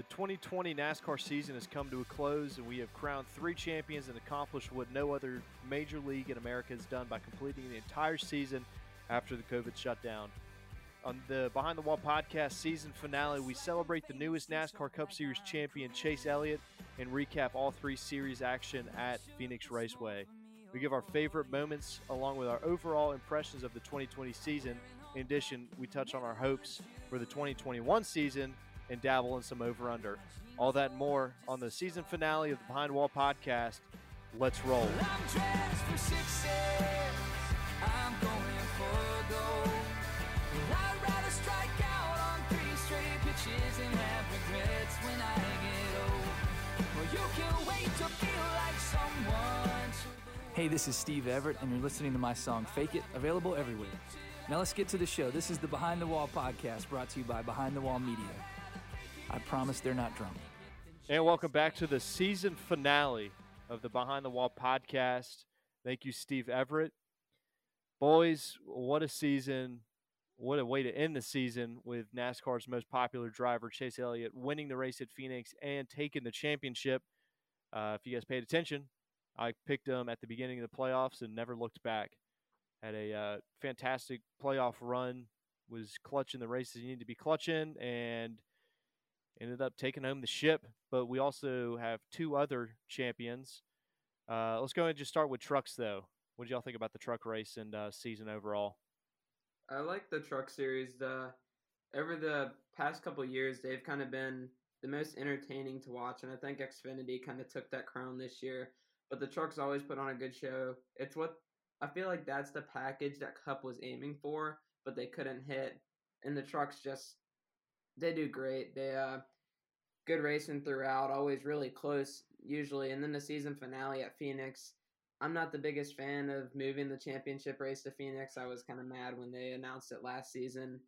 The 2020 NASCAR season has come to a close, and we have crowned three champions and accomplished what no other major league in America has done by completing the entire season after the COVID shutdown. On the Behind the Wall podcast season finale, we celebrate the newest NASCAR Cup Series champion, Chase Elliott, and recap all three series action at Phoenix Raceway. We give our favorite moments along with our overall impressions of the 2020 season. In addition, we touch on our hopes for the 2021 season and dabble in some over under. All that and more on the season finale of the Behind the Wall podcast. Let's roll. Hey, this is Steve Everett, and you're listening to my song Fake It, available everywhere. Now let's get to the show. This is the Behind the Wall podcast brought to you by Behind the Wall Media. I promise they're not drunk. And welcome back to the season finale of the Behind the Wall podcast. Thank you, Steve Everett. Boys, what a season. What a way to end the season with NASCAR's most popular driver, Chase Elliott, winning the race at Phoenix and taking the championship. Uh, if you guys paid attention, I picked him at the beginning of the playoffs and never looked back. Had a uh, fantastic playoff run, was clutching the races you need to be clutching, and ended up taking home the ship. But we also have two other champions. Uh, let's go and just start with trucks, though. What did y'all think about the truck race and uh, season overall? I like the truck series. The over the past couple years, they've kind of been the most entertaining to watch, and I think Xfinity kind of took that crown this year. But the trucks always put on a good show. It's what I feel like that's the package that Cup was aiming for, but they couldn't hit. And the trucks just they do great. They uh good racing throughout, always really close usually. And then the season finale at Phoenix. I'm not the biggest fan of moving the championship race to Phoenix. I was kind of mad when they announced it last season,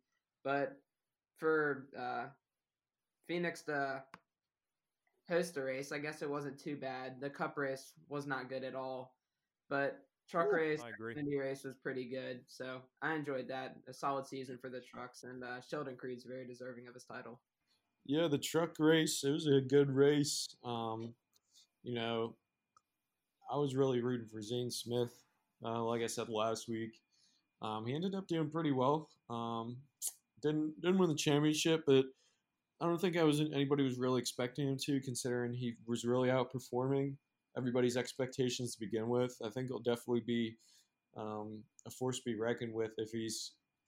but for uh, Phoenix to host the race, I guess it wasn't too bad. The Cup race was not good at all, but truck Ooh, race, I agree. Indy race was pretty good. So I enjoyed that. A solid season for the trucks, and uh, Sheldon Creed's very deserving of his title. Yeah, the truck race, it was a good race. Um, you know, I was really rooting for Zane Smith, uh, like I said last week. Um, he ended up doing pretty well. Um, didn't didn't win the championship, but I don't think I was anybody was really expecting him to, considering he was really outperforming everybody's expectations to begin with. I think he'll definitely be um, a force to be reckoned with if he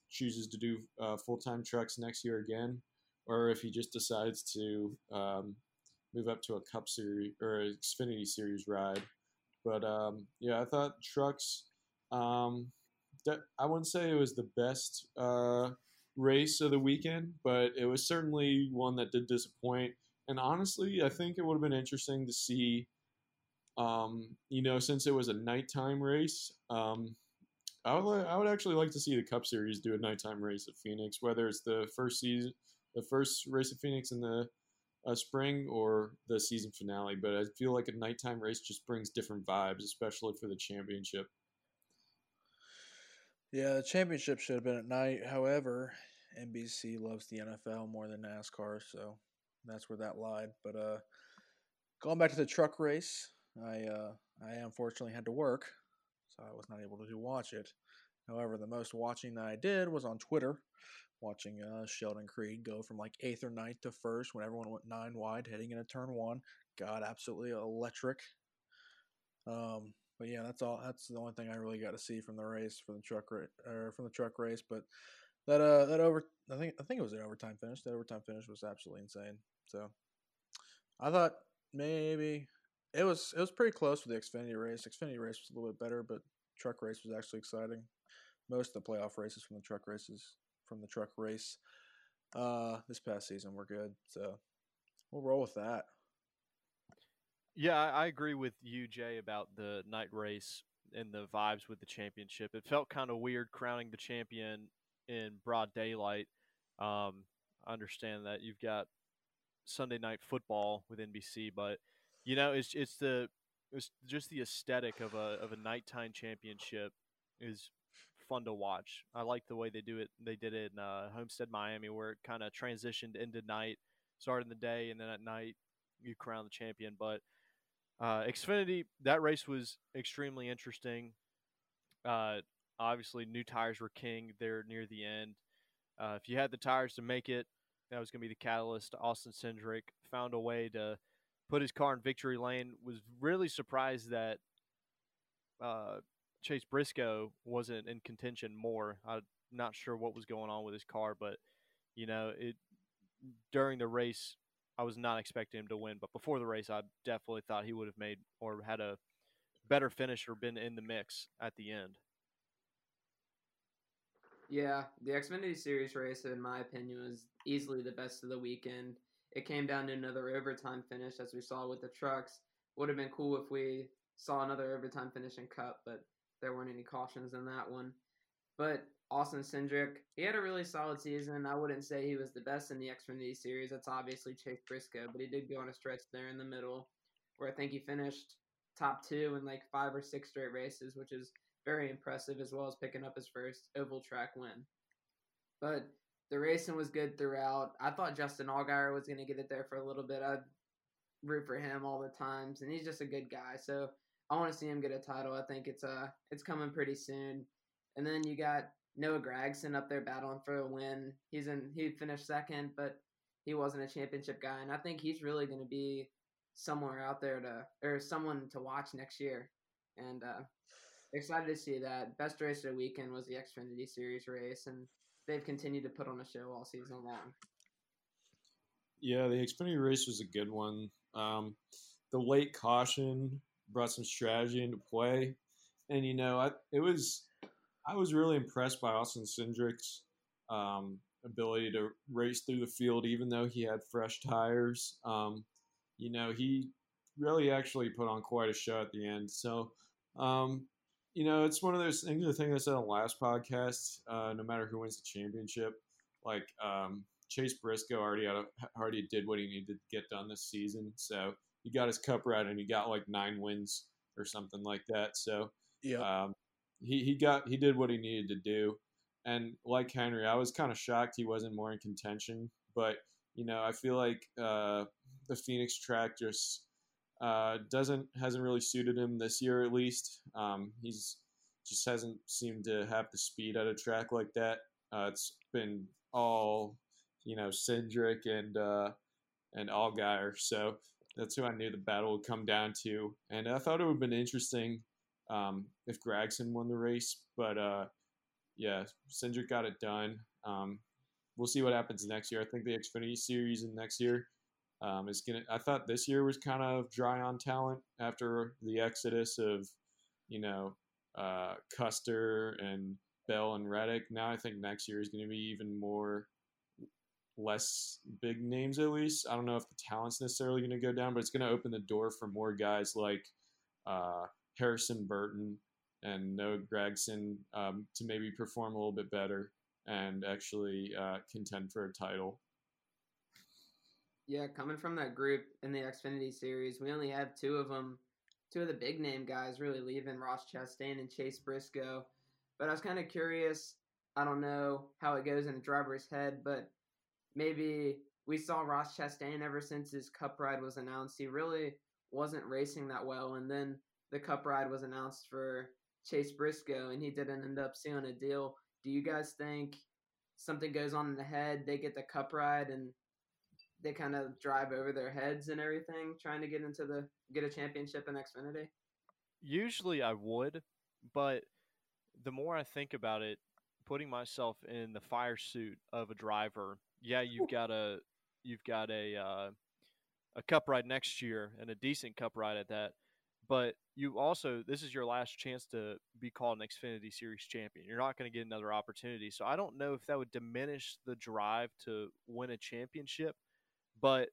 chooses to do uh, full time trucks next year again, or if he just decides to um, move up to a Cup Series or Xfinity Series ride. But um, yeah, I thought trucks. Um, that I wouldn't say it was the best uh, race of the weekend, but it was certainly one that did disappoint. And honestly, I think it would have been interesting to see um, you know, since it was a nighttime race, um, I would I would actually like to see the Cup Series do a nighttime race at Phoenix, whether it's the first season, the first race at Phoenix in the uh, spring or the season finale. But I feel like a nighttime race just brings different vibes, especially for the championship. Yeah, the championship should have been at night. However, NBC loves the NFL more than NASCAR, so that's where that lied. But uh, going back to the truck race, I uh, I unfortunately had to work, so I was not able to watch it. However, the most watching that I did was on Twitter, watching uh, Sheldon Creed go from like eighth or ninth to first when everyone went nine wide, heading into turn one. God, absolutely electric. Um, but yeah, that's all. That's the only thing I really got to see from the race, from the truck ra- or from the truck race. But that uh that over, I think I think it was an overtime finish. That overtime finish was absolutely insane. So I thought maybe it was it was pretty close with the Xfinity race. Xfinity race was a little bit better, but truck race was actually exciting. Most of the playoff races from the truck races from the truck race uh, this past season were good. So we'll roll with that. Yeah, I agree with you, Jay, about the night race and the vibes with the championship. It felt kind of weird crowning the champion in broad daylight. Um, I understand that you've got Sunday night football with NBC, but you know, it's it's the it's just the aesthetic of a of a nighttime championship is fun to watch. I like the way they do it. They did it in uh, Homestead, Miami, where it kind of transitioned into night. starting the day, and then at night you crown the champion. But uh, Xfinity, that race was extremely interesting. Uh, obviously, new tires were king there near the end. Uh, if you had the tires to make it, that was going to be the catalyst. Austin Cindric found a way to put his car in victory lane. Was really surprised that uh, Chase Briscoe wasn't in contention more. I'm not sure what was going on with his car, but you know, it during the race, I was not expecting him to win. But before the race, I definitely thought he would have made or had a better finish or been in the mix at the end. Yeah, the Xfinity Series race, in my opinion, was easily the best of the weekend. It came down to another overtime finish, as we saw with the trucks. Would have been cool if we saw another overtime finish in Cup, but there weren't any cautions in that one. But Austin Cindric, he had a really solid season. I wouldn't say he was the best in the Xfinity Series. That's obviously Chase Briscoe, but he did go on a stretch there in the middle where I think he finished top two in like five or six straight races, which is very impressive, as well as picking up his first oval track win. But the racing was good throughout. I thought Justin Allgaier was going to get it there for a little bit. I'd root for him all the times, and he's just a good guy. So I want to see him get a title. I think it's uh it's coming pretty soon. And then you got Noah Gragson up there battling for a win. He's in he finished second, but he wasn't a championship guy, and I think he's really going to be somewhere out there to or someone to watch next year. And uh, excited to see that. Best race of the weekend was the Xfinity Series race, and they've continued to put on a show all season long. Yeah, the Xfinity race was a good one. Um, the late caution brought some strategy into play, and you know, I, it was I was really impressed by Austin Cindric's um, ability to race through the field, even though he had fresh tires. Um, you know, he really actually put on quite a show at the end. So, um, you know, it's one of those things. The thing I said on the last podcast, uh, no matter who wins the championship, like um, Chase Briscoe already a, already did what he needed to get done this season. So he got his cup right, and he got like nine wins or something like that. So Yeah. um, he he got he did what he needed to do, and like Henry, I was kind of shocked he wasn't more in contention. But you know, I feel like uh, the Phoenix track just uh, doesn't hasn't really suited him this year at least. Um, he's just hasn't seemed to have the speed at a track like that. Uh, it's been all you know, Cindric and uh, and Allgaier. So that's who I knew the battle would come down to. And I thought it would have been interesting um, if Gragson won the race, but uh, yeah, Cindric got it done. Um, we'll see what happens next year. I think the Xfinity Series in next year um, is gonna. I thought this year was kind of dry on talent after the exodus of, you know, uh, Custer and Bell and Reddick. Now I think next year is going to be even more less big names at least. I don't know if the talent's necessarily going to go down, but it's going to open the door for more guys like uh, Harrison Burton and Noah Gragson um, to maybe perform a little bit better and actually uh, contend for a title. Yeah, coming from that group in the Xfinity series, we only have two of them, two of the big name guys really leaving Ross Chastain and Chase Briscoe. But I was kind of curious. I don't know how it goes in the driver's head, but maybe we saw Ross Chastain ever since his cup ride was announced. He really wasn't racing that well. And then the cup ride was announced for Chase Briscoe, and he didn't end up sealing a deal. Do you guys think something goes on in the head? They get the cup ride and they kind of drive over their heads and everything, trying to get into the get a championship in Xfinity. Usually I would, but the more I think about it, putting myself in the fire suit of a driver, yeah, you've got a you've got a uh, a cup ride next year and a decent cup ride at that. But you also this is your last chance to be called an Xfinity Series champion. You're not going to get another opportunity. So I don't know if that would diminish the drive to win a championship, but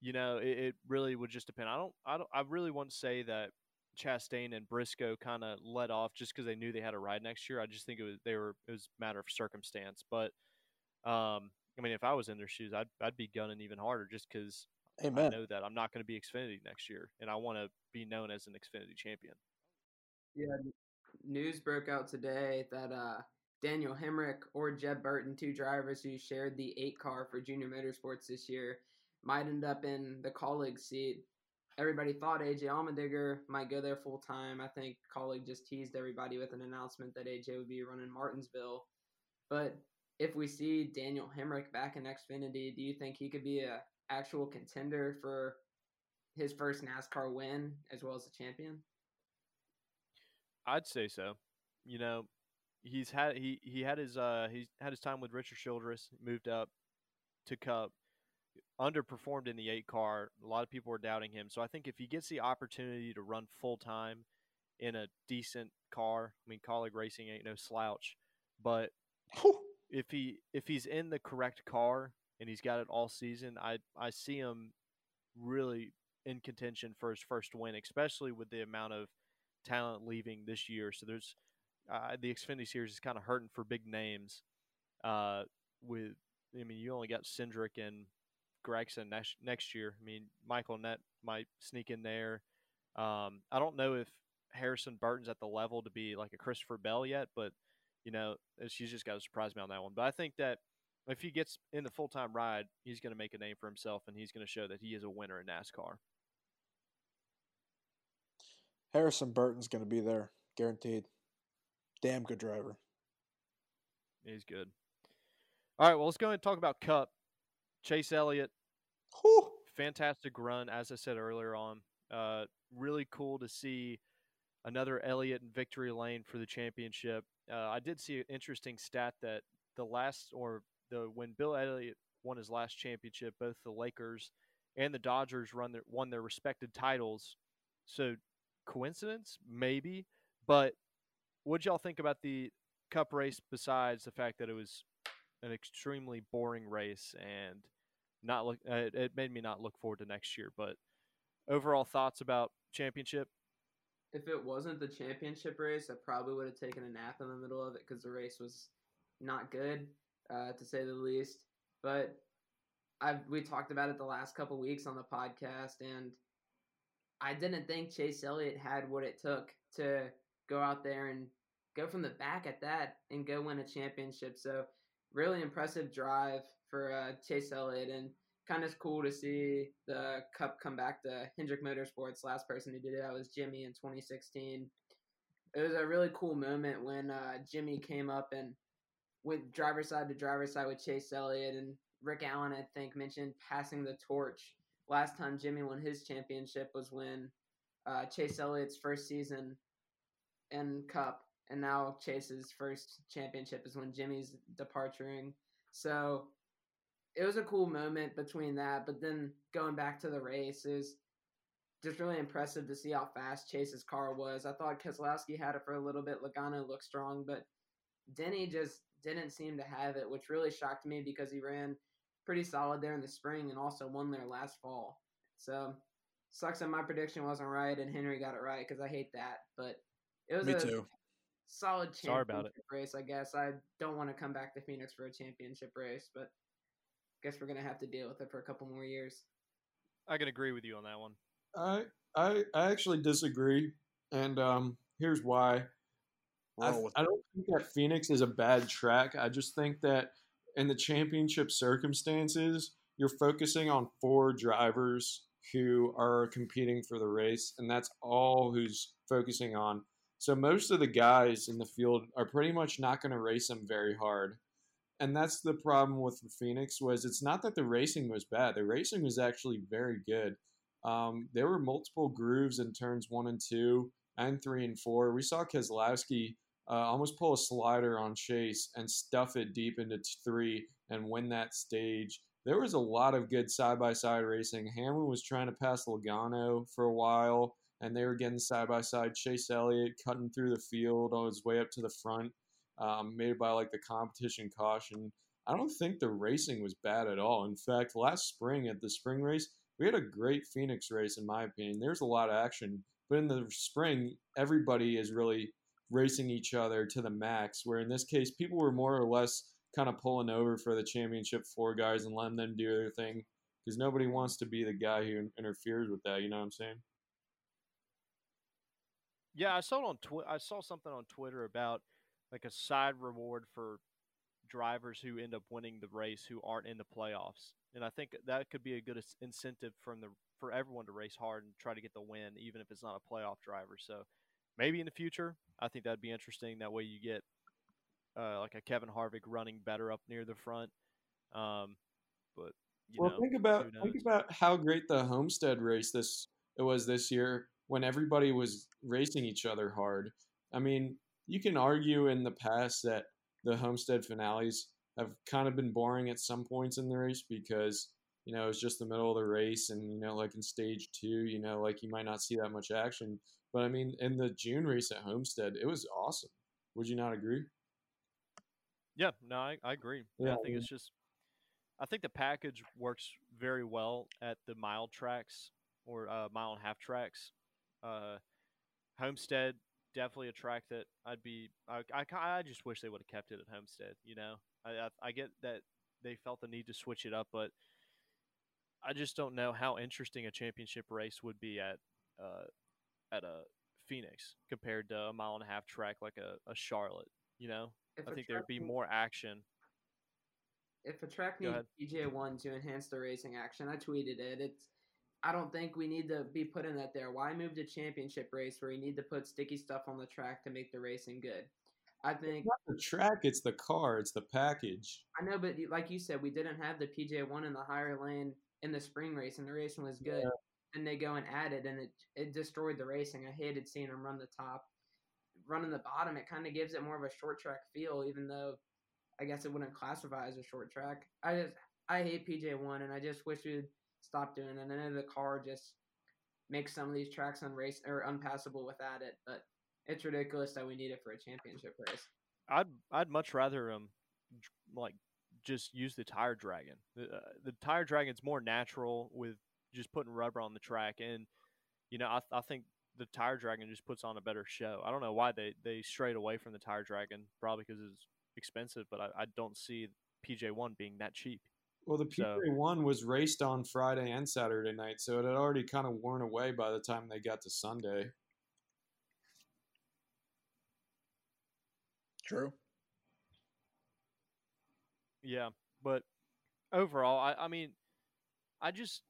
you know, it, it really would just depend. I don't I don't I really want to say that Chastain and Briscoe kind of let off just because they knew they had a ride next year. I just think it was they were it was a matter of circumstance. But um, I mean, if I was in their shoes, I'd I'd be gunning even harder just because I know that I'm not going to be Xfinity next year, and I want to be known as an Xfinity champion. Yeah, news broke out today that uh, Daniel Hemric or Jeb Burton, two drivers who shared the eight car for Junior Motorsports this year, might end up in the Kaulig seat. Everybody thought AJ Allmendinger might go there full time. I think Kaulig just teased everybody with an announcement that AJ would be running Martinsville. But if we see Daniel Hemric back in Xfinity, do you think he could be a actual contender for his first NASCAR win as well as a champion? I'd say so. You know, he's had he he had his uh he's had his time with Richard Childress, moved up to Cup, underperformed in the eight car. A lot of people were doubting him. So I think if he gets the opportunity to run full time in a decent car, I mean, Kaulig Racing ain't no slouch, but if he if he's in the correct car and he's got it all season, I I see him really in contention for his first win, especially with the amount of talent leaving this year. So there's uh, the Xfinity Series is kind of hurting for big names. Uh, with I mean, you only got Cindric and Gragson next next year. I mean, Michael Annett might sneak in there. Um, I don't know if Harrison Burton's at the level to be like a Christopher Bell yet, but you know, she's just got to surprise me on that one. But I think that if he gets in the full time ride, he's going to make a name for himself, and he's going to show that he is a winner in NASCAR. Harrison Burton's going to be there, guaranteed. Damn good driver. He's good. All right, well, let's go ahead and talk about Cup. Chase Elliott, Whew. fantastic run, as I said earlier on. Uh, really cool to see another Elliott in victory lane for the championship. Uh, I did see an interesting stat that the last or the when Bill Elliott won his last championship, both the Lakers and the Dodgers run their, won their respected titles. So coincidence, maybe, but what y'all think about the Cup race besides the fact that it was an extremely boring race and not look? Uh, it made me not look forward to next year. But overall thoughts about championship? If it wasn't the championship race, I probably would have taken a nap in the middle of it because the race was not good, uh, to say the least. But I've we talked about it the last couple weeks on the podcast, and I didn't think Chase Elliott had what it took to go out there and go from the back at that and go win a championship. So really impressive drive for uh, Chase Elliott and kind of cool to see the cup come back to Hendrick Motorsports. Last person who did it, that was Jimmie in 2016. It was a really cool moment when uh, Jimmie came up and went driver side to driver side with Chase Elliott and Rick Allen, I think, mentioned passing the torch. Last time Jimmie won his championship was when uh, Chase Elliott's first season in Cup, and now Chase's first championship is when Jimmie's departuring. So it was a cool moment between that, but then going back to the race is just really impressive to see how fast Chase's car was. I thought Keselowski had it for a little bit. Logano looked strong, but Denny just didn't seem to have it, which really shocked me because he ran pretty solid there in the spring and also won there last fall. So sucks that my prediction wasn't right and Henry got it right because I hate that. But it was Me a too. solid championship Sorry about it. race, I guess. I don't want to come back to Phoenix for a championship race, but I guess we're gonna have to deal with it for a couple more years. I can agree with you on that one. I I I actually disagree, and um, here's why. I, I don't think that Phoenix is a bad track. I just think that in the championship circumstances, you're focusing on four drivers who are competing for the race, and that's all who's focusing on. So most of the guys in the field are pretty much not going to race them very hard. And that's the problem with Phoenix was it's not that the racing was bad. The racing was actually very good. Um, there were multiple grooves in turns one and two and three and four. We saw Keselowski uh, almost pull a slider on Chase and stuff it deep into three and win that stage. There was a lot of good side by side racing. Hamlin was trying to pass Logano for a while, and they were getting side by side. Chase Elliott cutting through the field on his way up to the front, um, made by like the competition caution. I don't think the racing was bad at all. In fact, last spring at the spring race, we had a great Phoenix race, in my opinion. There's a lot of action, but in the spring, everybody is really racing each other to the max. Where in this case, people were more or less kind of pulling over for the championship four guys and letting them do their thing because nobody wants to be the guy who interferes with that. You know what I'm saying? Yeah, I saw it on Twi- I saw something on Twitter about like a side reward for drivers who end up winning the race who aren't in the playoffs, and I think that could be a good incentive from the for everyone to race hard and try to get the win, even if it's not a playoff driver. So maybe in the future, I think that'd be interesting. That way, you get uh, like a Kevin Harvick running better up near the front. Um, but you well, know, think about think about how great the Homestead race this it was this year when everybody was racing each other hard. I mean, you can argue in the past that the Homestead finales have kind of been boring at some points in the race because you know it's just the middle of the race, and you know, like in stage two, you know, like you might not see that much action. But I mean, in the June race at Homestead, it was awesome. Would you not agree? Yeah, no, I, I agree. Yeah, Yeah, I think I it's just, I think the package works very well at the mile tracks or uh, mile and a half tracks. Uh, Homestead definitely a track that I'd be. I, I, I just wish they would have kept it at Homestead. You know, I, I I get that they felt the need to switch it up, but I just don't know how interesting a championship race would be at uh, at a Phoenix compared to a mile and a half track like a, a Charlotte. You know, If I think there'd be more action. If a track needs PJ one to enhance the racing action, I tweeted it. It's I don't think we need to be putting that there. Why move to championship race where you need to put sticky stuff on the track to make the racing good? I think Not the track, it's the car, it's the package. I know, but like you said, we didn't have the PJ one in the higher lane in the spring race, and the racing was good. And they go and add it, and it it destroyed the racing. I hated seeing them run the top, running the bottom. It kind of gives it more of a short track feel, even though I guess it wouldn't classify as a short track. I just I hate PJ one, and I just wish we'd stop doing it. And know the car just makes some of these tracks unrace or unpassable without it, but it's ridiculous that we need it for a championship race. I'd I'd much rather um like just use the tire dragon. The, uh, the tire dragon's more natural with just putting rubber on the track, and you know I I think the tire dragon just puts on a better show. I don't know why they they strayed away from the tire dragon, probably because it's expensive, but I, I don't see PJ one being that cheap. Well, the So- PJ one was raced on Friday and Saturday night, so it had already kind of worn away by the time they got to Sunday. True. Yeah, but overall, I, I mean, I just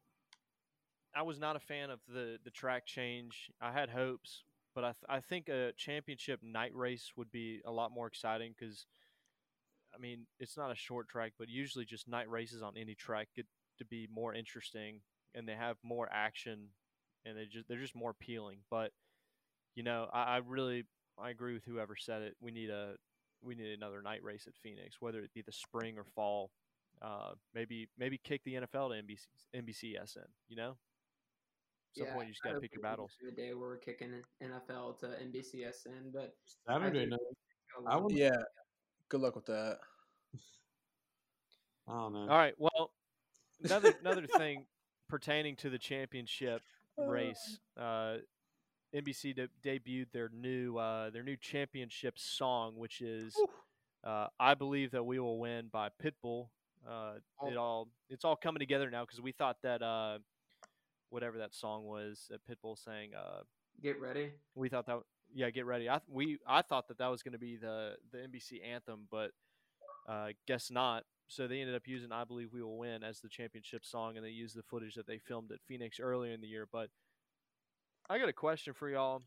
I was not a fan of the the track change. I had hopes, but I th- I think a championship night race would be a lot more exciting because, I mean, it's not a short track, but usually just night races on any track get to be more interesting and they have more action and they just they're just more appealing. But you know, I, I really I agree with whoever said it. We need a we need another night race at Phoenix, whether it be the spring or fall. Uh, maybe maybe kick the NFL to NBC NBCSN. You know, at some point you just got to pick your battles. get to A day where we're kicking NFL to NBCSN, but Saturday do- night, a I lot- would- Yeah. Good luck with that. I don't know. All right. Well, another another thing pertaining to the championship race. Uh, NBC de- debuted their new uh, their new championship song, which is uh, "I Believe That We Will Win" by Pitbull. Uh, it Oh. all it's all coming together now because we thought that uh, whatever that song was that Pitbull sang, uh, get ready. we thought that yeah, get ready. I we I thought that that was going to be the the NBC anthem, but uh, guess not. So they ended up using "I Believe We Will Win" as the championship song, and they used the footage that they filmed at Phoenix earlier in the year. But I got a question for y'all: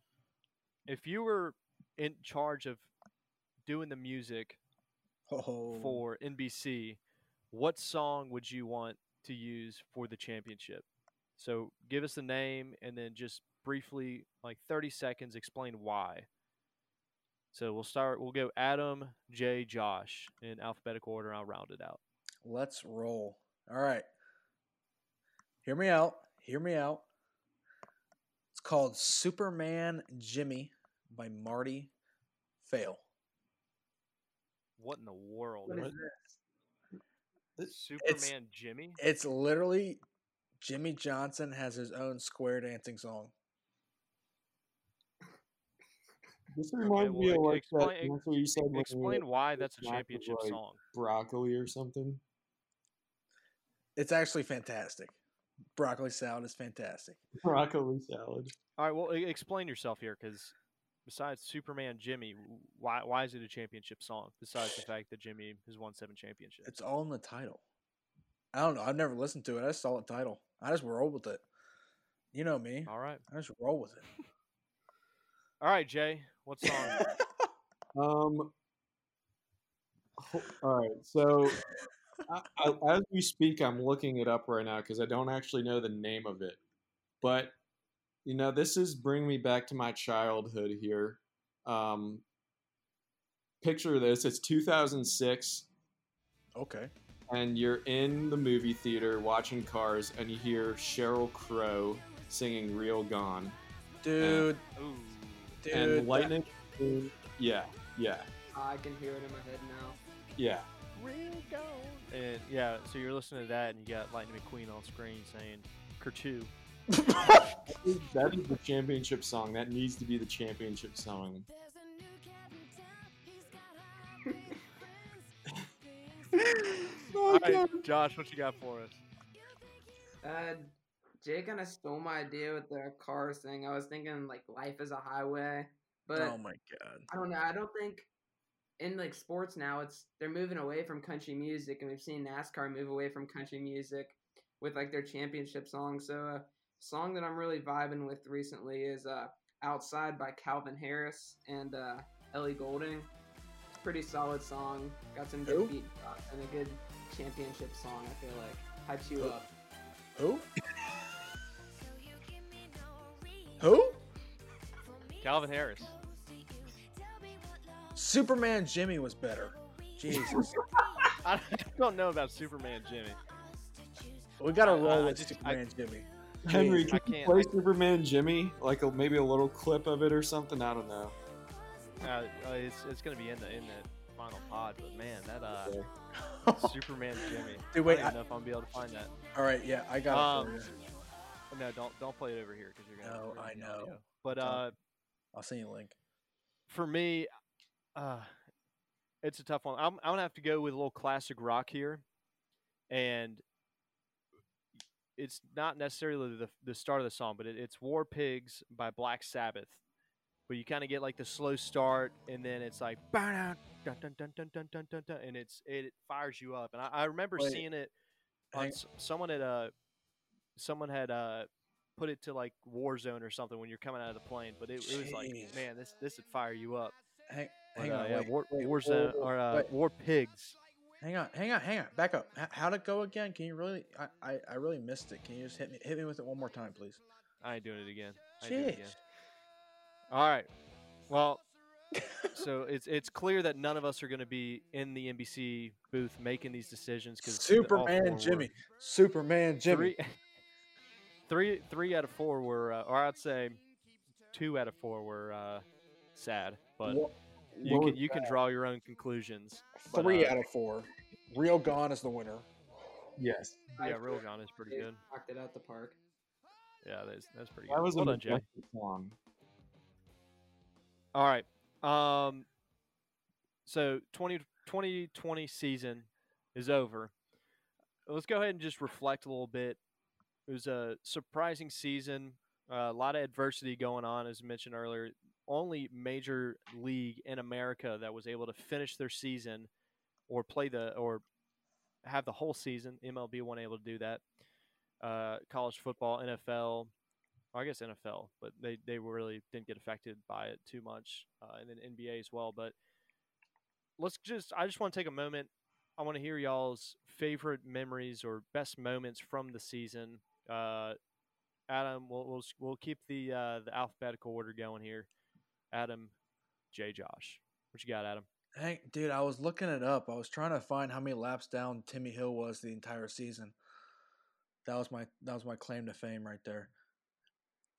If you were in charge of doing the music Oh. for NBC, what song would you want to use for the championship? So give us the name and then just briefly, like 30 seconds, explain why. So we'll start, we'll go Adam, Jay, Josh in alphabetical order. I'll round it out. Let's roll. All right. Hear me out. Hear me out. It's called Superman Jimmy by Marty Fail. What in the world? What is this? Superman Jimmy? It's literally Jimmie Johnson has his own square dancing song. This reminds me well, of like explain- that answer you said Explain were why that's a championship like, song. broccoli or something. It's actually fantastic. Broccoli salad is fantastic. Broccoli salad. All right, well, explain yourself here because besides Superman Jimmy, why why is it a championship song? Besides the fact that Jimmie has won seven championships. It's all in the title. I don't know. I've never listened to it. I just saw the title. I just roll with it. You know me. all right, I just roll with it. all right, Jay. What song? Um. All right. So, I, I, as we speak, I'm looking it up right now because I don't actually know the name of it. But you know, this is bring me back to my childhood here. Um. Picture this: it's 2006, Okay. and you're in the movie theater watching Cars, and you hear Sheryl Crow singing "Real Gone." Dude, Ooh. Dude. and that- Lightning. Yeah, yeah, I can hear it in my head now. yeah. Real gone. And yeah, so you're listening to that, and you got Lightning McQueen on screen saying "Kachow." That is the championship song. That needs to be the championship song. All right, Josh, what you got for us? Uh, Jay kind of stole my idea with the cars thing. I was thinking like life is a highway, but oh my god. I don't know. I don't think in like sports now it's they're moving away from country music, and we've seen NASCAR move away from country music with like their championship song. So a song that I'm really vibing with recently is uh, "Outside" by Calvin Harris and uh, Ellie a pretty solid song. Got some good beat and a good championship song. I feel like hypes you Who? up. Who? Who? Calvin Harris. Superman Jimmy was better. Jesus. I don't know about Superman Jimmy. we gotta I- roll I with just- Superman Jimmy. Henry, I can you play I- Superman Jimmy? Like a, maybe a little clip of it or something? I don't know. Uh, uh, it's it's gonna be in the in the final pod, but man, that uh, Okay. Superman Jimmy. Dude, wait, I don't I- know if I'm gonna be able to find that. All right, yeah, I got Um, it for you. No, don't don't play it over here because you're gonna. No, I know. audio. But uh, I'll send you a link. for me, uh, it's a tough one. I'm I'm gonna have to go with a little classic rock here, and it's not necessarily the the start of the song, but it, it's "War Pigs" by Black Sabbath. But you kind of get like the slow start, and then it's like dun dun dun dun dun dun dun dun, dun and it's it fires you up. And I, I remember Wait, seeing it on hang- s- someone had uh someone had uh put it to like Warzone or something when you're coming out of the plane. But it, it was like, Jeez. man, this this would fire you up. Hang, But, hang uh, on, yeah, wait, War, wait, Warzone or uh, wait. War Pigs. Hang on, hang on, hang on. Back up. H- how'd it go again? Can you really? I, I, I really missed it. Can you just hit me hit me with it one more time, please? I ain't doing it again. I ain't it Jeez. again. All right. Well, so it's it's clear that none of us are going to be in the NBC booth making these decisions because Superman Jimmy. Superman Jimmy. Three, three, three out of four were, uh, or I'd say two out of four were uh, sad. But Wha- you what can was you can draw your own conclusions. but, Three uh, out of four. Real Gone is the winner. Yes. Yeah, Real Gone is pretty good. Knocked it out the park. Yeah, that's that's pretty good. That was a well done, Jay. song. All right. Um, so 20, 2020 season is over. Let's go ahead and just reflect a little bit. It was a surprising season. Uh, a lot of adversity going on, as mentioned earlier. Only major league in America that was able to finish their season or play the or have the whole season. MLB wasn't able to do that. Uh, college football, NFL, I guess NFL, but they, they really didn't get affected by it too much, uh, and then NBA as well. But let's just, I just want to take a moment. I want to hear y'all's favorite memories or best moments from the season. Uh, Adam, we'll, we'll we'll keep the uh, the alphabetical order going here. Adam, Jay, Josh, what you got, Adam? Hey, dude, I was looking it up. I was trying to find how many laps down Timmy Hill was the entire season. That was my that was my claim to fame right there.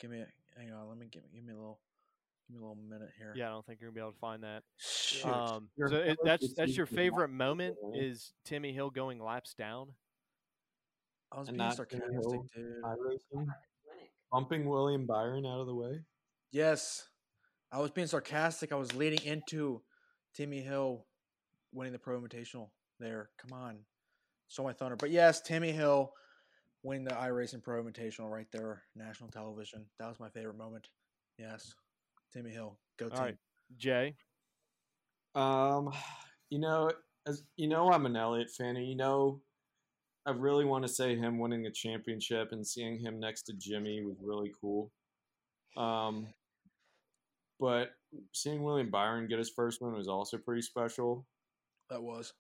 Give me a hang on, let me give me give me a little give me a little minute here. Yeah, I don't think you're gonna be able to find that. Shoot. Um, so it, that's that's your favorite moment is Timmy Hill going laps down. I was and being sarcastic, dude. iRacing, bumping William Byron out of the way. Yes. I was being sarcastic. I was leading into Timmy Hill winning the Pro Invitational there. Come on. Show my thunder. But yes, Timmy Hill winning the iRacing Pro Invitational right there, national television. That was my favorite moment. Yes. Timmy Hill. Go team. All right, Jay. Um, you know, as you know, I'm an Elliott fan, and you know, I really want to say him winning a championship and seeing him next to Jimmie was really cool. Um, but seeing William Byron get his first one was also pretty special. That was.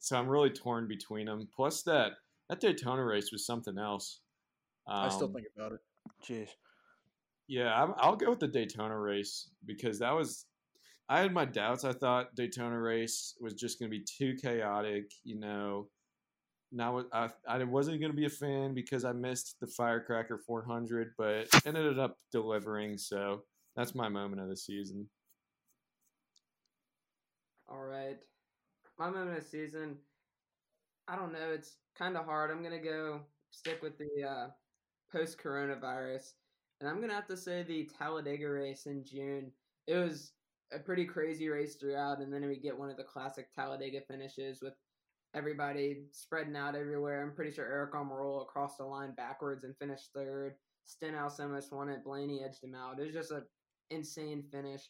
So I'm really torn between them. Plus that that Daytona race was something else. Um, I still think about it. Jeez. Yeah, I'm, I'll go with the Daytona race because that was. I had my doubts. I thought Daytona race was just going to be too chaotic. You know, now I I wasn't going to be a fan because I missed the Firecracker 400, but ended up delivering. So that's my moment of the season. All right. My moment of the season, I don't know. It's kind of hard. I'm going to go stick with the uh, post coronavirus. And I'm going to have to say the Talladega race in June. It was a pretty crazy race throughout. And then we get one of the classic Talladega finishes with everybody spreading out everywhere. I'm pretty sure Aric Almirola crossed the line backwards and finished third. Stenhouse almost won it. Blaney edged him out. It was just an insane finish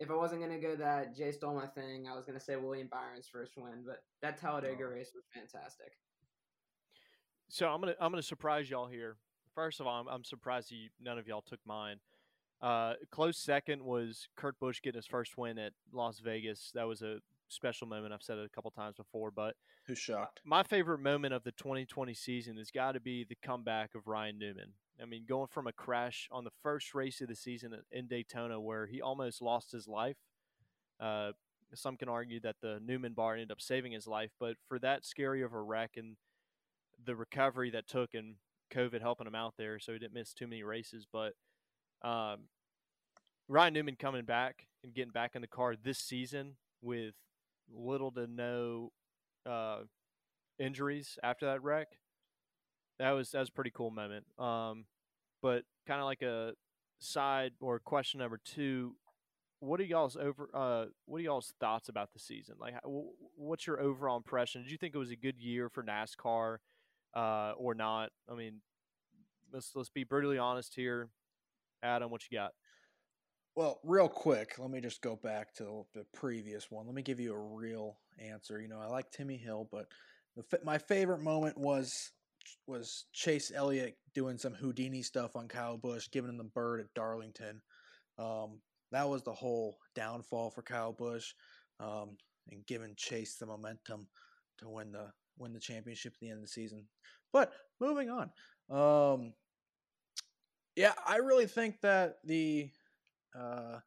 if I wasn't gonna go that Jay stole my thing, I was gonna say William Byron's first win, but that Talladega race was fantastic. So I'm gonna I'm gonna surprise y'all here. First of all, I'm, I'm surprised you, none of y'all took mine. Uh, close second was Kurt Busch getting his first win at Las Vegas. That was a special moment. I've said it a couple times before, but Who's shocked? my favorite moment of the 2020 season has got to be the comeback of Ryan Newman. I mean, going from a crash on the first race of the season in Daytona where he almost lost his life. Uh, some can argue that the Newman bar ended up saving his life, but for that scary of a wreck and the recovery that took and COVID helping him out there, so he didn't miss too many races. But um, Ryan Newman coming back and getting back in the car this season with little to no uh, injuries after that wreck. That was that was a pretty cool moment. Um, but kind of like a side or question number two, what are y'all's over? Uh, what are y'all's thoughts about the season? Like, what's your overall impression? Did you think it was a good year for NASCAR, uh, or not? I mean, let's let's be brutally honest here. Adam, what you got? Well, real quick, let me just go back to the previous one. Let me give you a real answer. You know, I like Timmy Hill, but the, my favorite moment was was Chase Elliott doing some Houdini stuff on Kyle Busch, giving him the bird at Darlington. Um, that was the whole downfall for Kyle Busch, um, and giving Chase the momentum to win the win the championship at the end of the season. But moving on, um, yeah, I really think that the uh,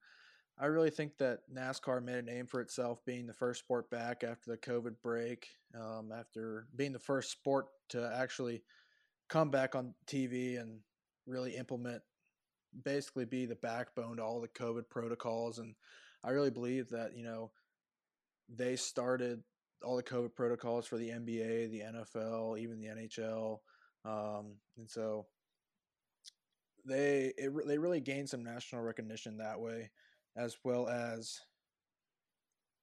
I really think that NASCAR made a name for itself being the first sport back after the COVID break, um, after being the first sport to actually come back on TV and really implement, basically be the backbone to all the COVID protocols. And I really believe that, you know, they started all the COVID protocols for the NBA, the NFL, even the NHL. Um, and so they it, they really gained some national recognition that way, as well as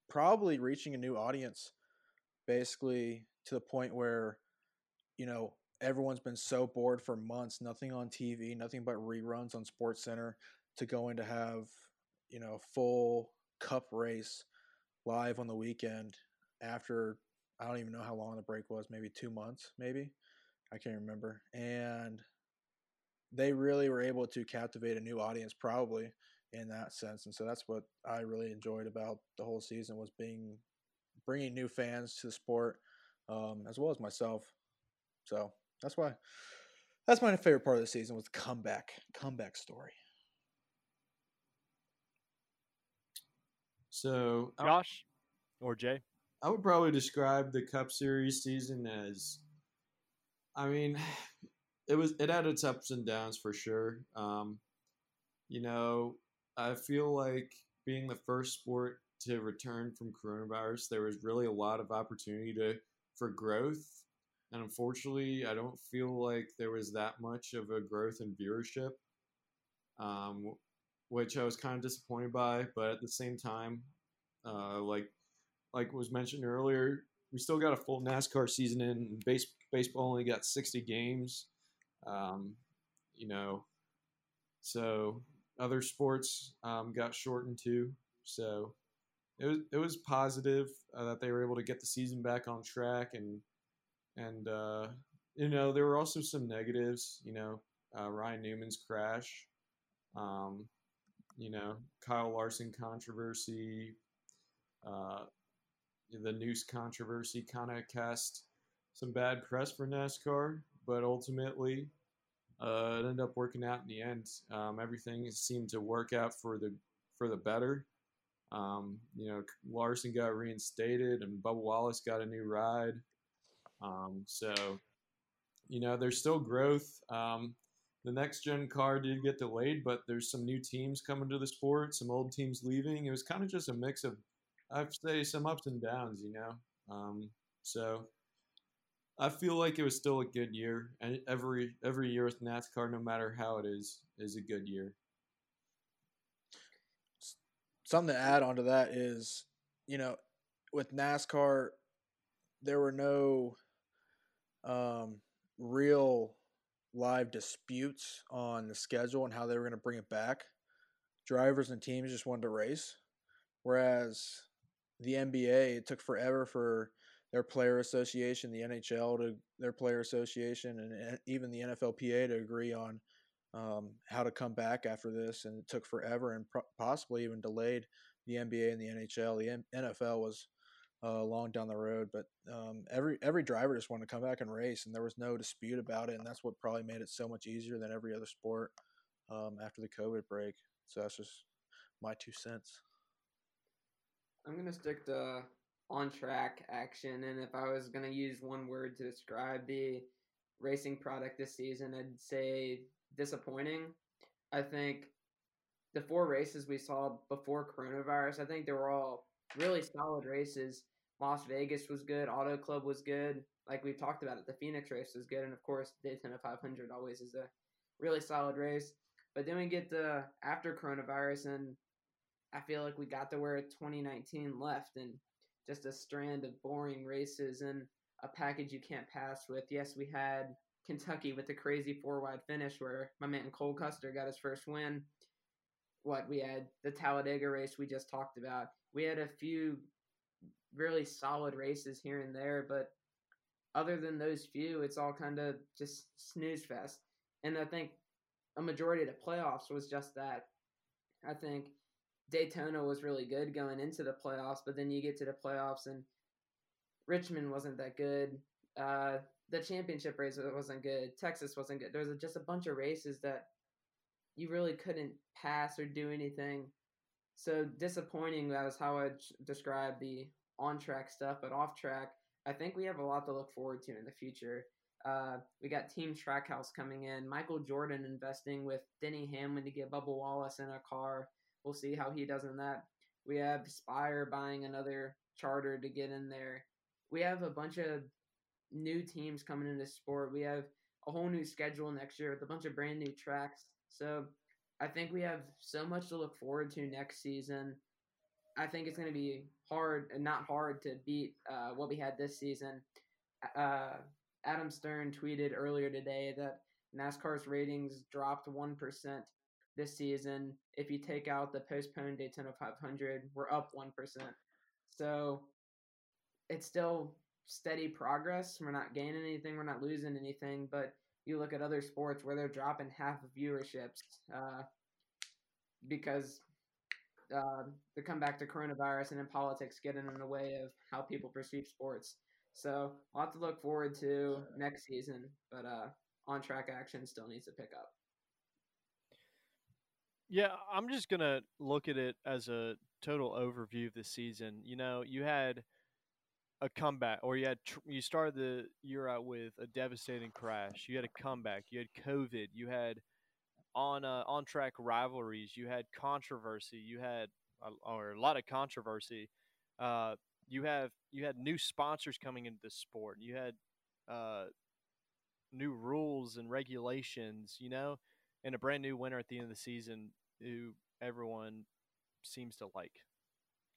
probably reaching a new audience, basically to the point where, you know, everyone's been so bored for months, nothing on TV, nothing but reruns on Sports Center, to going to have, you know, full Cup race live on the weekend after I don't even know how long the break was, maybe two months, maybe? I can't remember, and they really were able to captivate a new audience probably in that sense and so that's what i really enjoyed about the whole season was being bringing new fans to the sport um, as well as myself so that's why that's my favorite part of the season was the comeback comeback story So Josh or Jay? I would probably describe the Cup Series season as, I mean, it was it had its ups and downs for sure. Um, you know, I feel like being the first sport to return from coronavirus, there was really a lot of opportunity to for growth, and unfortunately, I don't feel like there was that much of a growth in viewership. Um, which I was kind of disappointed by, but at the same time, uh, like like was mentioned earlier, we still got a full NASCAR season in. Base, baseball only got 60 games. Um, you know, so other sports um, got shortened too. So it was it was positive uh, that they were able to get the season back on track and and uh, you know there were also some negatives. You know uh, Ryan Newman's crash, um, you know Kyle Larson controversy, uh, the noose controversy kind of cast some bad press for NASCAR, but ultimately uh, it ended up working out in the end. Um, everything seemed to work out for the for the better. Um, you know, Larson got reinstated, and Bubba Wallace got a new ride. Um, so, you know, there's still growth. Um, the next gen car did get delayed, but there's some new teams coming to the sport, some old teams leaving. It was kind of just a mix of, I'd say, some ups and downs. You know, um, so I feel like it was still a good year, and every every year with NASCAR, no matter how it is, is a good year. Something to add on to that is, you know, with NASCAR, there were no um, real live disputes on the schedule and how they were going to bring it back. Drivers and teams just wanted to race, whereas the NBA it took forever for their player association, the NHL to their player association, and even the NFLPA to agree on um, how to come back after this. And it took forever and pro- possibly even delayed the NBA and the NHL. The NFL was uh, long down the road, but um, every every driver just wanted to come back and race, and there was no dispute about it. And that's what probably made it so much easier than every other sport um, after the COVID break. So that's just my two cents. I'm gonna stick to on track action. And if I was going to use one word to describe the racing product this season, I'd say disappointing. I think the four races we saw before coronavirus, I think they were all really solid races. Las Vegas was good, Auto Club was good. Like we talked about it, the Phoenix race was good, and of course Daytona 500 always is a really solid race. But then we get to after coronavirus, and I feel like we got to where 2019 left, and just a strand of boring races and a package you can't pass with. Yes, we had Kentucky with the crazy four wide finish where my man Cole Custer got his first win. What we had the Talladega race we just talked about. We had a few really solid races here and there, but other than those few, it's all kind of just snooze fest. And I think a majority of the playoffs was just that. I think Daytona was really good going into the playoffs, but then you get to the playoffs and Richmond wasn't that good. Uh, the championship race wasn't good. Texas wasn't good. There was just a bunch of races that you really couldn't pass or do anything. So disappointing. That was how I describe the on track stuff, but off track, I think we have a lot to look forward to in the future. Uh, we got Team Trackhouse coming in. Michael Jordan investing with Denny Hamlin to get Bubba Wallace in a car. We'll see how he does in that. We have Spire buying another charter to get in there. We have a bunch of new teams coming into sport. We have a whole new schedule next year with a bunch of brand new tracks. So I think we have so much to look forward to next season. I think it's going to be hard and not hard to beat uh, what we had this season. Uh, Adam Stern tweeted earlier today that NASCAR's ratings dropped 1% this season. If you take out the postponed Daytona 500, we're up 1%. So it's still steady progress. We're not gaining anything, we're not losing anything. But you look at other sports where they're dropping half of viewerships uh, because uh, they come back to coronavirus and then politics getting in the way of how people perceive sports. So a lot to look forward to next season, but uh, on track action still needs to pick up. Yeah, I'm just gonna look at it as a total overview of the season. You know, you had a comeback, or you had tr- you started the year out with a devastating crash. You had a comeback. You had COVID. You had on uh, on track rivalries. You had controversy. You had a, or a lot of controversy. Uh, you have you had new sponsors coming into the sport. You had uh, new rules and regulations. You know, and a brand new winner at the end of the season who everyone seems to like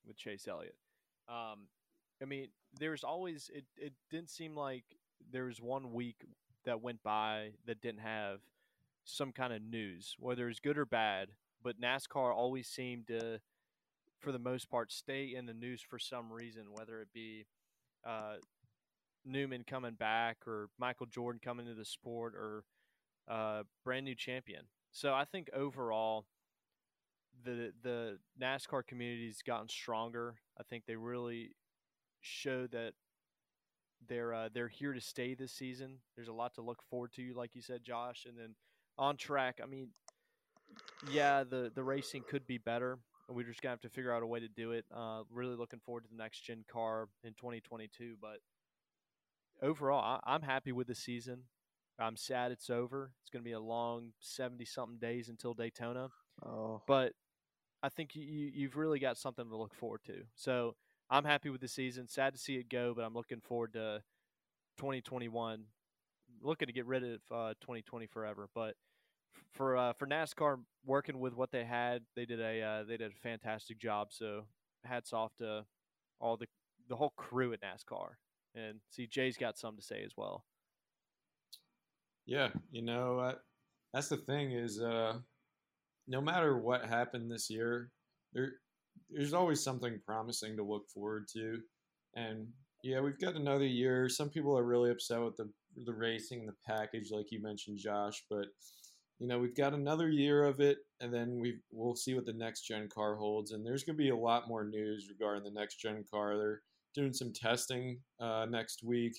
with Chase Elliott. Um, I mean, there's always it. It didn't seem like there was one week that went by that didn't have some kind of news, whether it's good or bad. but NASCAR always seemed to, for the most part, stay in the news for some reason, whether it be uh, Newman coming back or Michael Jordan coming to the sport or uh, brand new champion. So I think overall, the the NASCAR community's gotten stronger. I think they really show that they're uh, they're here to stay this season. There's a lot to look forward to, like you said, Josh. And then on track, I mean, yeah, the the racing could be better. We're just gonna have to figure out a way to do it. Uh, really looking forward to the next gen car in 2022. But overall, I, I'm happy with the season. I'm sad it's over. It's gonna be a long 70 something days until Daytona. Oh, But I think you, you- you've really got something to look forward to. So I'm happy with the season. Sad to see it go, but I'm looking forward to 2021. Looking to get rid of uh, 2020 forever. But for uh, for NASCAR, working with what they had, they did a uh, they did a fantastic job. So hats off to all the the whole crew at NASCAR. And see, Jay's got something to say as well. Yeah, you know, that's the thing is, uh, no matter what happened this year, there there's always something promising to look forward to, and yeah, we've got another year. Some people are really upset with the the racing and the package, like you mentioned, Josh, but you know we've got another year of it, and then we we'll see what the next gen car holds, and there's going to be a lot more news regarding the next gen car. They're doing some testing uh, next week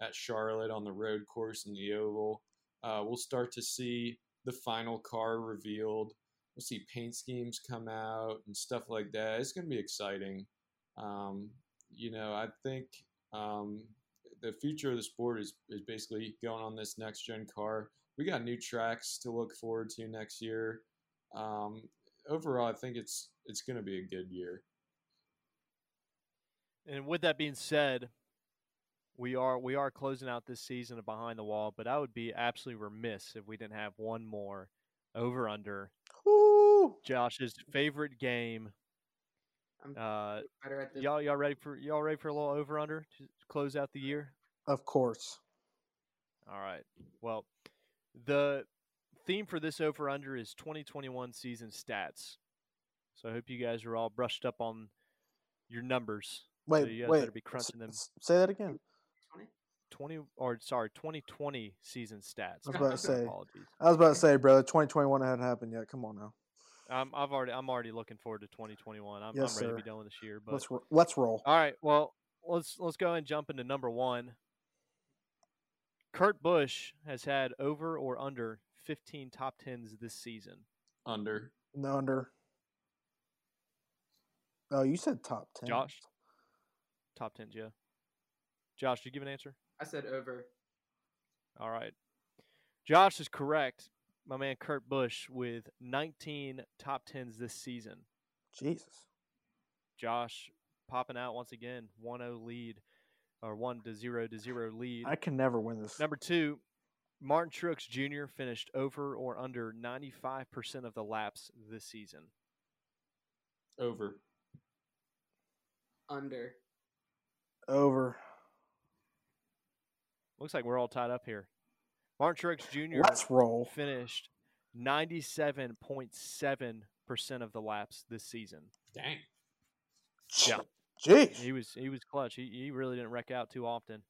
at Charlotte on the road course in the oval. Uh, we'll start to see the final car revealed. We'll see paint schemes come out and stuff like that. It's going to be exciting. Um, you know, I think um, the future of the sport is, is basically going on this next gen car. We got new tracks to look forward to next year. Um, overall, I think it's it's going to be a good year. And with that being said, we are we are closing out this season behind the wall, but I would be absolutely remiss if we didn't have one more over under Woo! Josh's favorite game. I'm Uh, y'all y'all ready for y'all ready for a little over under to close out the year? Of course. All right. Well, the theme for this over under is 2021 season stats. So I hope you guys are all brushed up on your numbers. Wait, you guys wait. better be crunching them. Say that again. 20? 20 or sorry, 2020 season stats. I was about to say. Apologies. I was about to say, brother, 2021 hadn't happened yet. Come on now. I'm I've already I'm already looking forward to 2021. I'm, Yes, I'm ready to be done with this year. But Let's ro- let's roll. all right, well let's let's go and jump into number one. Kurt Busch has had over or under 15 top tens this season. Under. No under. Oh, you said top ten. Josh? Top tens, yeah. Josh, did you give an answer? I said over. All right. Josh is correct. My man Kurt Busch with 19 top tens this season. Jesus. Josh popping out once again, 1-0 lead or 1 to 0 to 0 lead. I can never win this. Number 2, Martin Truex Jr. finished over or under 95% of the laps this season. Over. Under. Over. Looks like we're all tied up here. Martin Truex Jr. Let's roll. finished 97.7% of the laps this season. Dang. Yeah. Jeez. He was he was clutch. He he really didn't wreck out too often.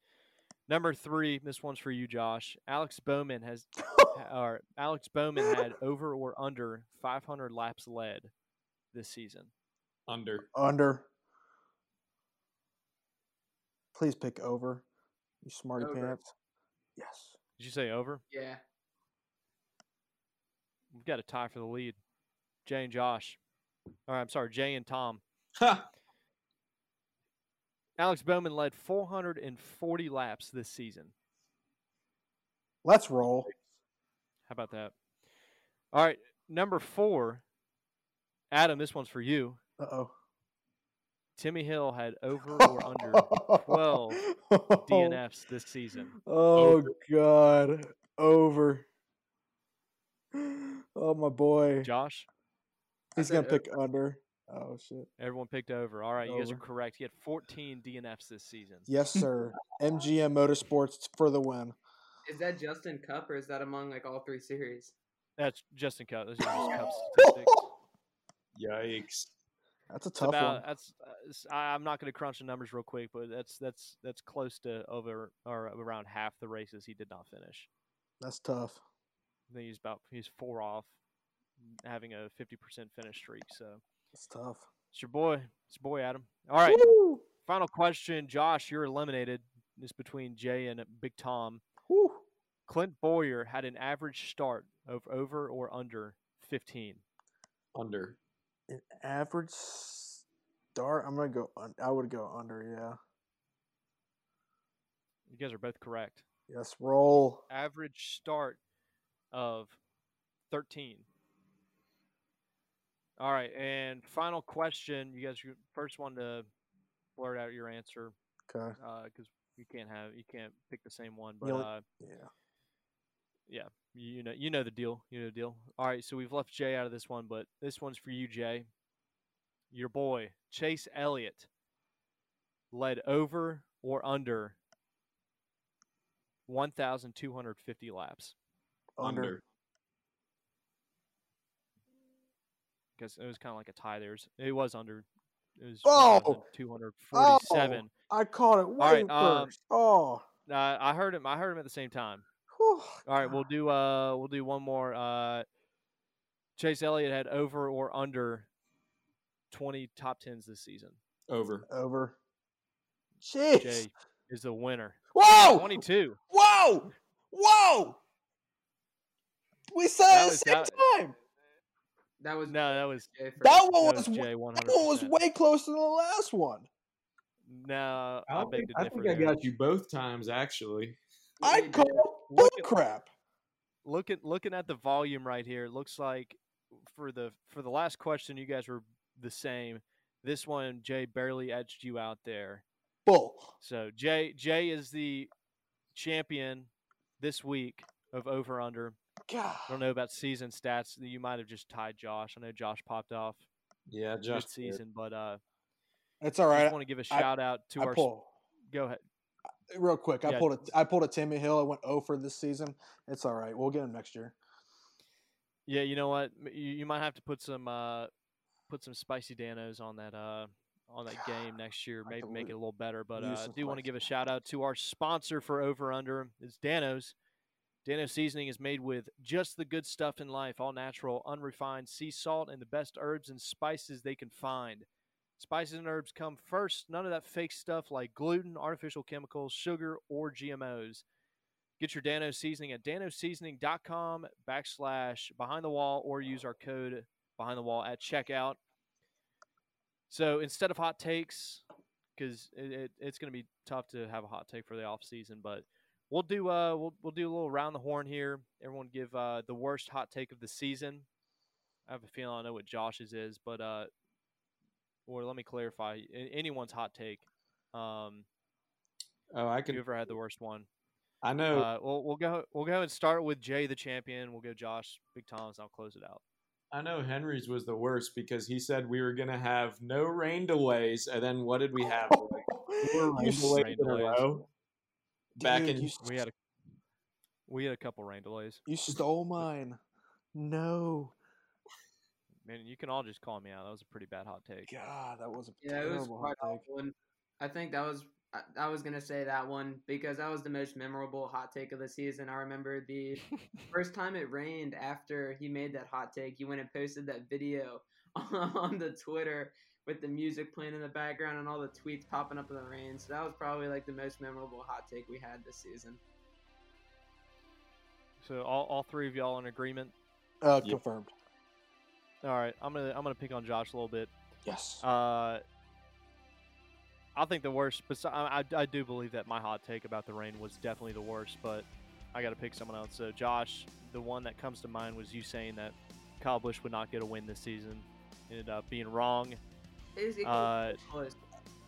Number three, this one's for you, Josh. Alex Bowman has or Alex Bowman had over or under 500 laps led this season. Under. Under. Please pick over. You smarty Over. pants. Yes. Did you say over? Yeah. We've got a tie for the lead. Jay and Josh. Or I'm sorry, Jay and Tom. Ha! Alex Bowman led 440 laps this season. Let's roll. How about that? All right, number four. Adam, this one's for you. Uh oh. Timmy Hill had over or under 12 DNFs this season. Oh Over. God. Over. Oh my boy. Josh, He's gonna said pick under. Oh shit. everyone picked over. All right, you guys are correct. He had 14 DNFs this season. Yes, sir. MBM Motorsports for the win. Is that Justin Cup or is that among like all three series? That's Justin Cup. Those are just Cup statistics. Yikes. That's a tough about one. that's. Uh, s- I, am not going to crunch the numbers real quick, but that's that's that's close to over or around half the races he did not finish. That's tough. I think he's about he's four off having a 50% finish streak. So it's tough. it's your boy. It's your boy Adam. All right. Woo! Final question, Josh. You're eliminated. It's between Jay and Big Tom. Woo! Clint Bowyer had an average start of over or under 15. Under. An average start. I'm gonna go. Un- I would go under. Yeah. You guys are both correct. Yes. Roll. Average start of 13. All right, and final question. You guys, first one to blurt out your answer Okay. because you can't have you can't pick the same one. But uh, Yeah. yeah, you know you know the deal. You know the deal. All right, so we've left Jay out of this one, but this one's for you, Jay. Your boy Chase Elliott led over or under 1,250 laps. Under. Under. Because it was kind of like a tie. There's it was under. It was Oh! 247. I caught it way right, um, oh. Uh, I heard him. I heard him at the same time. Whew, All right, we'll do uh we'll do one more. Uh Chase Elliott had over or under twenty top tens this season. Over. over. Jeez. Jay is the winner. Whoa! Twenty two. Whoa! Whoa! We said it at the same that- time. That was No, that was Jay. That one that was, was wa- Jay one that hundred one was way closer than the last one. No, I, I, think, I think I got you both times, actually. I did. called bull Look at- crap. Look at looking at the volume right here. It looks like for the for the last question, you guys were the same. This one, Jay barely edged you out there. Bull. So Jay Jay is the champion this week of over under. God. I don't know about season stats. You might have just tied Josh. I know Josh popped off Yeah, good just season, but uh, It's all right. I just want to give a shout out to I our. pull Go ahead. Real quick. I Yeah. pulled a I pulled a Timmy Hill. I went 0 for this season. It's all right. We'll get him next year. Yeah, you know what? You, you might have to put some uh, put some spicy Dan-O's on that uh, on that game next year. Maybe make it a little better. But uh, I do want to give a shout out to our sponsor for Over Under. It's Dan-O's. Dan-O's seasoning is made with just the good stuff in life, all natural, unrefined sea salt, and the best herbs and spices they can find. Spices and herbs come first. None of that fake stuff like gluten, artificial chemicals, sugar, or GMOs. Get your Dano seasoning at danoseasoning.com backslash behind the wall or use our code behind the wall at checkout. So instead of hot takes, because it, it, it's going to be tough to have a hot take for the off season, but we'll do uh we'll we'll do a little round the horn here. Everyone give uh the worst hot take of the season. I have a feeling I know what Josh's is, but uh, or let me clarify anyone's hot take. Um, Oh, I could you can. ever had the worst one? I know. Uh, we'll we'll go we'll go and start with Jay the champion. We'll go Josh Big Tom's. I'll close it out. I know Henry's was the worst because he said we were gonna have no rain delays, and then what did we have? Like four rain You delays Rain in a delays. row. Back in you, We had a we had a couple rain delays. you stole mine. No. Man, you can all just call me out. That was a pretty bad hot take. God, that was a Yeah, it was terrible quite hot take. awful. And I think that was I, I was gonna say that one because that was the most memorable hot take of the season. I remember the first time it rained after he made that hot take. You went and posted that video on the Twitter with the music playing in the background and all the tweets popping up in the rain. So that was probably like the most memorable hot take we had this season. So all, all three of y'all in agreement. Uh, Yep. confirmed. All right, I'm gonna I'm gonna pick on Josh a little bit. Yes. Uh, I think the worst. But I, I I do believe that my hot take about the rain was definitely the worst. But I got to pick someone else. So Josh, the one that comes to mind was you saying that Kyle Busch would not get a win this season. Ended up being wrong. It, it Uh,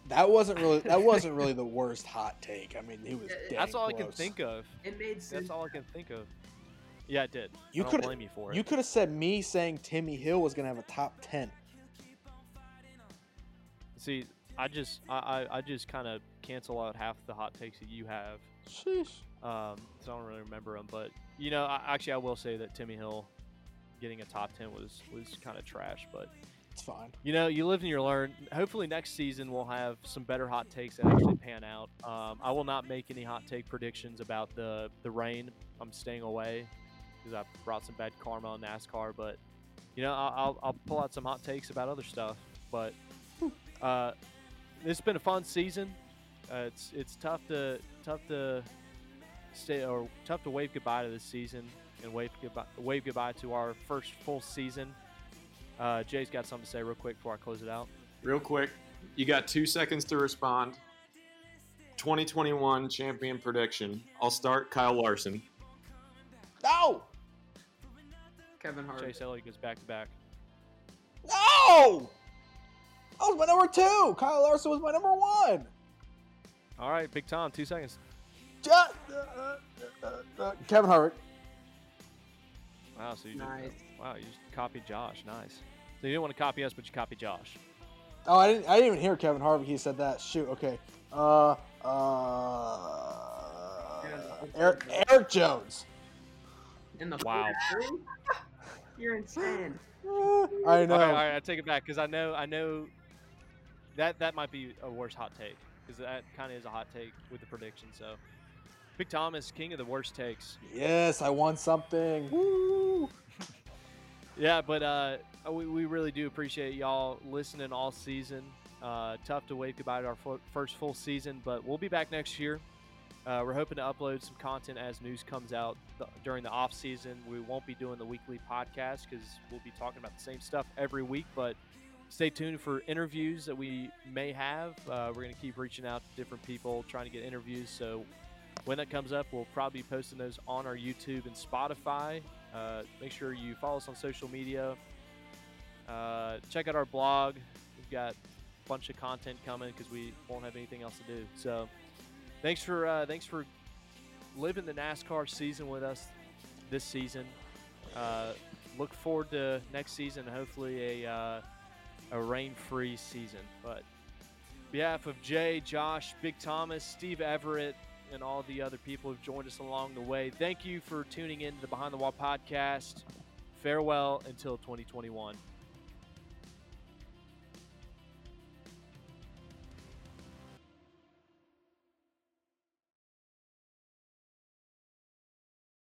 that wasn't really that wasn't really the worst hot take. I mean, he was. Yeah, dang That's all I can think of. It made sense. That's all I can think of. Yeah, it did. You coulda- blame you for it. You could have said me saying Timmy Hill was gonna have a top ten. See, I just I, I, I just kind of cancel out half the hot takes that you have. Sheesh. Um, so I don't really remember them. But you know, I, actually, I will say that Timmy Hill getting a top ten was was kind of trash. But It's fine. You know, you live and you learn. Hopefully, next season we'll have some better hot takes that actually pan out. Um, I will not make any hot take predictions about the the rain. I'm staying away because I brought some bad karma on NASCAR. But you know, I'll, I'll, I'll pull out some hot takes about other stuff. But uh, it's been a fun season. Uh, it's it's tough to tough to stay or tough to wave goodbye to this season and wave goodbye wave goodbye to our first full season. Uh, Jay's got something to say real quick before I close it out. Real quick, you got two seconds to respond. 2021 champion prediction. I'll start Kyle Larson. No! Kevin Harvick. Chase Elliott goes back to back. No! That was my number two. Kyle Larson was my number one. All right, Big Tom, two seconds. Ja- uh, uh, uh, uh, Kevin Harvick. Wow, so you Nice. just, wow, you just copied Josh. Nice. So you didn't want to copy us, but you copied Josh. Oh, I didn't. I didn't even hear Kevin Harvick. He said that. Shoot. Okay. Uh. Uh. Erik, Erik Jones. In the Wow. 43? You're insane. I know. right, all right, I take it back because I know, I know that that might be a worse hot take because that kind of is a hot take with the prediction. So, Big Thomas, king of the worst takes. Yes, I want something. Woo! Yeah, but uh, we, we really do appreciate y'all listening all season. Uh, tough to wave goodbye to our fo- first full season, but we'll be back next year. Uh, we're hoping to upload some content as news comes out th- during the off season. We won't be doing the weekly podcast because we'll be talking about the same stuff every week. But stay tuned for interviews that we may have. Uh, we're going to keep reaching out to different people, trying to get interviews. So when that comes up, we'll probably be posting those on our YouTube and Spotify. Uh, make sure you follow us on social media. Uh, check out our blog. We've got a bunch of content coming because we won't have anything else to do. So, thanks for uh, thanks for living the NASCAR season with us this season. Uh, look forward to next season. Hopefully, a uh, a rain-free season. But behalf of Jay, Josh, Big Thomas, Steve Everett, and all the other people who've joined us along the way. Thank you for tuning in to the Behind the Wall podcast. Farewell until 2021.